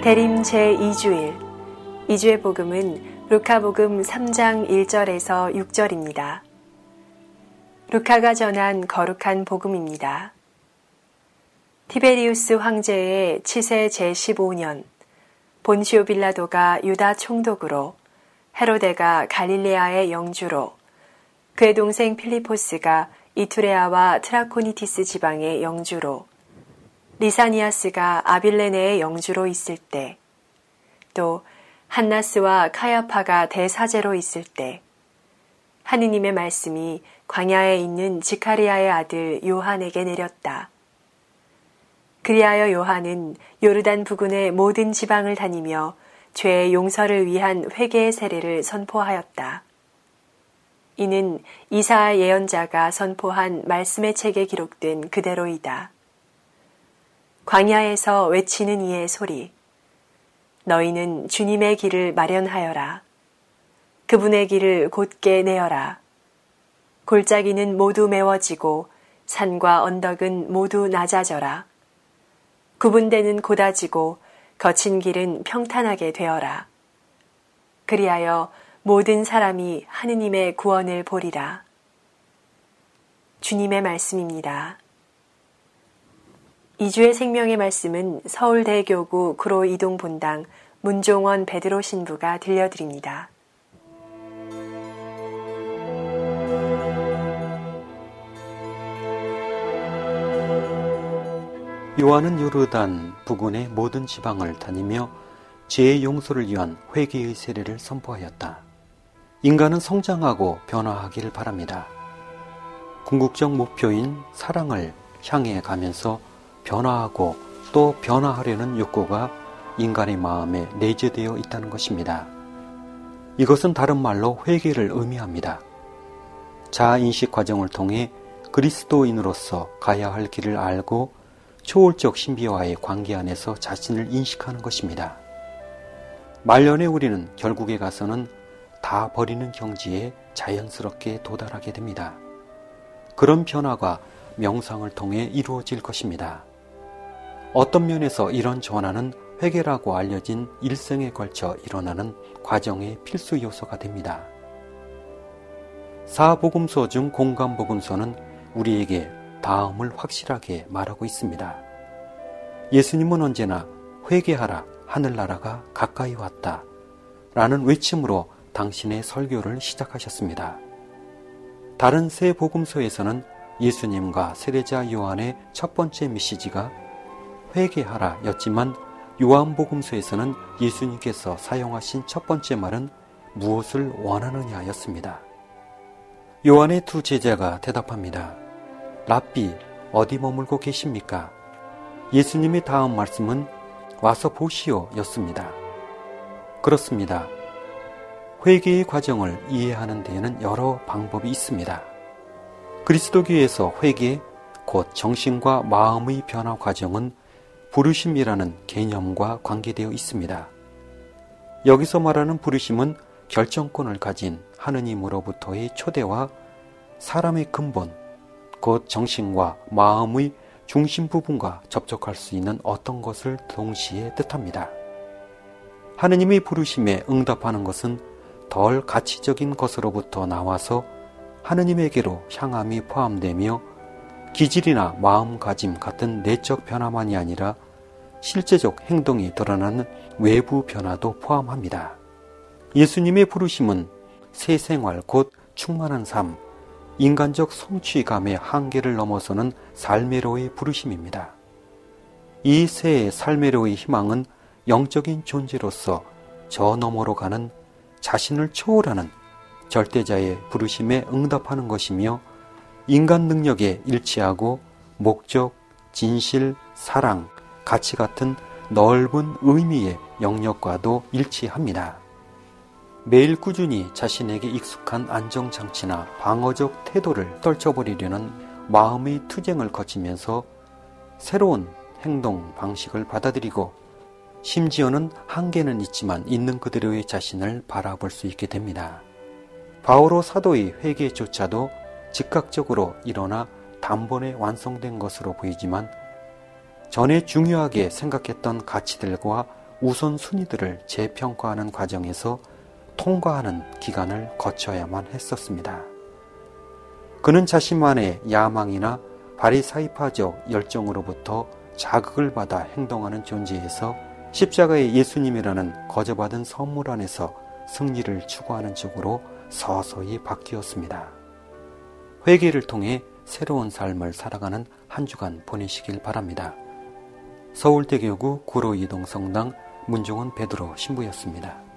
대림 제2주일 2주의 복음은 루카복음 3장 1절에서 6절입니다. 루카가 전한 거룩한 복음입니다. 티베리우스 황제의 치세 제15년 본시오 빌라도가 유다 총독으로 헤로데가 갈릴레아의 영주로 그의 동생 필리포스가 이투레아와 트라코니티스 지방의 영주로 리사니아스가 아빌레네의 영주로 있을 때, 또 한나스와 카야파가 대사제로 있을 때, 하느님의 말씀이 광야에 있는 지카리아의 아들 요한에게 내렸다. 그리하여 요한은 요르단 부근의 모든 지방을 다니며 죄의 용서를 위한 회개의 세례를 선포하였다. 이는 이사 예언자가 선포한 말씀의 책에 기록된 그대로이다. 광야에서 외치는 이의 소리. 너희는 주님의 길을 마련하여라. 그분의 길을 곧게 내어라. 골짜기는 모두 메워지고 산과 언덕은 모두 낮아져라. 구분되는 고다지고 거친 길은 평탄하게 되어라. 그리하여 모든 사람이 하느님의 구원을 보리라. 주님의 말씀입니다. 이주의 생명의 말씀은 서울대교구 구로 이동 본당 문종원 베드로 신부가 들려드립니다. 요한은 요르단 부근의 모든 지방을 다니며 죄의 용서를 위한 회개의 세례를 선포하였다. 인간은 성장하고 변화하기를 바랍니다. 궁극적 목표인 사랑을 향해 가면서 변화하고 또 변화하려는 욕구가 인간의 마음에 내재되어 있다는 것입니다. 이것은 다른 말로 회개를 의미합니다. 자인식 과정을 통해 그리스도인으로서 가야 할 길을 알고 초월적 신비와의 관계 안에서 자신을 인식하는 것입니다. 말년에 우리는 결국에 가서는 다 버리는 경지에 자연스럽게 도달하게 됩니다. 그런 변화가 명상을 통해 이루어질 것입니다. 어떤 면에서 이런 전환은 회계라고 알려진 일생에 걸쳐 일어나는 과정의 필수 요소가 됩니다. 사복음서 중 공감복음서는 우리에게 다음을 확실하게 말하고 있습니다. 예수님은 언제나 회개하라 하늘나라가 가까이 왔다 라는 외침으로 당신의 설교를 시작하셨습니다. 다른 세 복음서에서는 예수님과 세례자 요한의 첫 번째 메시지가 회개하라 였지만 요한복음서에서는 예수님께서 사용하신 첫 번째 말은 무엇을 원하느냐 였습니다. 요한의 두 제자가 대답합니다. 랍비, 어디 머물고 계십니까? 예수님의 다음 말씀은 와서 보시오 였습니다. 그렇습니다. 회개의 과정을 이해하는 데에는 여러 방법이 있습니다. 그리스도교에서 회개, 곧 정신과 마음의 변화 과정은 부르심이라는 개념과 관계되어 있습니다. 여기서 말하는 부르심은 결정권을 가진 하느님으로부터의 초대와 사람의 근본, 곧 정신과 마음의 중심 부분과 접촉할 수 있는 어떤 것을 동시에 뜻합니다. 하느님의 부르심에 응답하는 것은 덜 가치적인 것으로부터 나와서 하느님에게로 향함이 포함되며 기질이나 마음가짐 같은 내적 변화만이 아니라 실제적 행동이 드러나는 외부 변화도 포함합니다. 예수님의 부르심은 새 생활 곧 충만한 삶, 인간적 성취감의 한계를 넘어서는 삶의로의 부르심입니다. 이 새의 삶의로의 희망은 영적인 존재로서 저 너머로 가는 자신을 초월하는 절대자의 부르심에 응답하는 것이며 인간 능력에 일치하고 목적, 진실, 사랑, 가치 같은 넓은 의미의 영역과도 일치합니다. 매일 꾸준히 자신에게 익숙한 안정장치나 방어적 태도를 떨쳐버리려는 마음의 투쟁을 거치면서 새로운 행동 방식을 받아들이고 심지어는 한계는 있지만 있는 그대로의 자신을 바라볼 수 있게 됩니다. 바오로 사도의 회개조차도 즉각적으로 일어나 단번에 완성된 것으로 보이지만 전에 중요하게 생각했던 가치들과 우선순위들을 재평가하는 과정에서 통과하는 기간을 거쳐야만 했었습니다. 그는 자신만의 야망이나 바리사이파적 열정으로부터 자극을 받아 행동하는 존재에서 십자가의 예수님이라는 거저받은 선물 안에서 승리를 추구하는 쪽으로 서서히 바뀌었습니다. 회개를 통해 새로운 삶을 살아가는 한 주간 보내시길 바랍니다. 서울대교구 구로이동 성당 문종원 베드로 신부였습니다.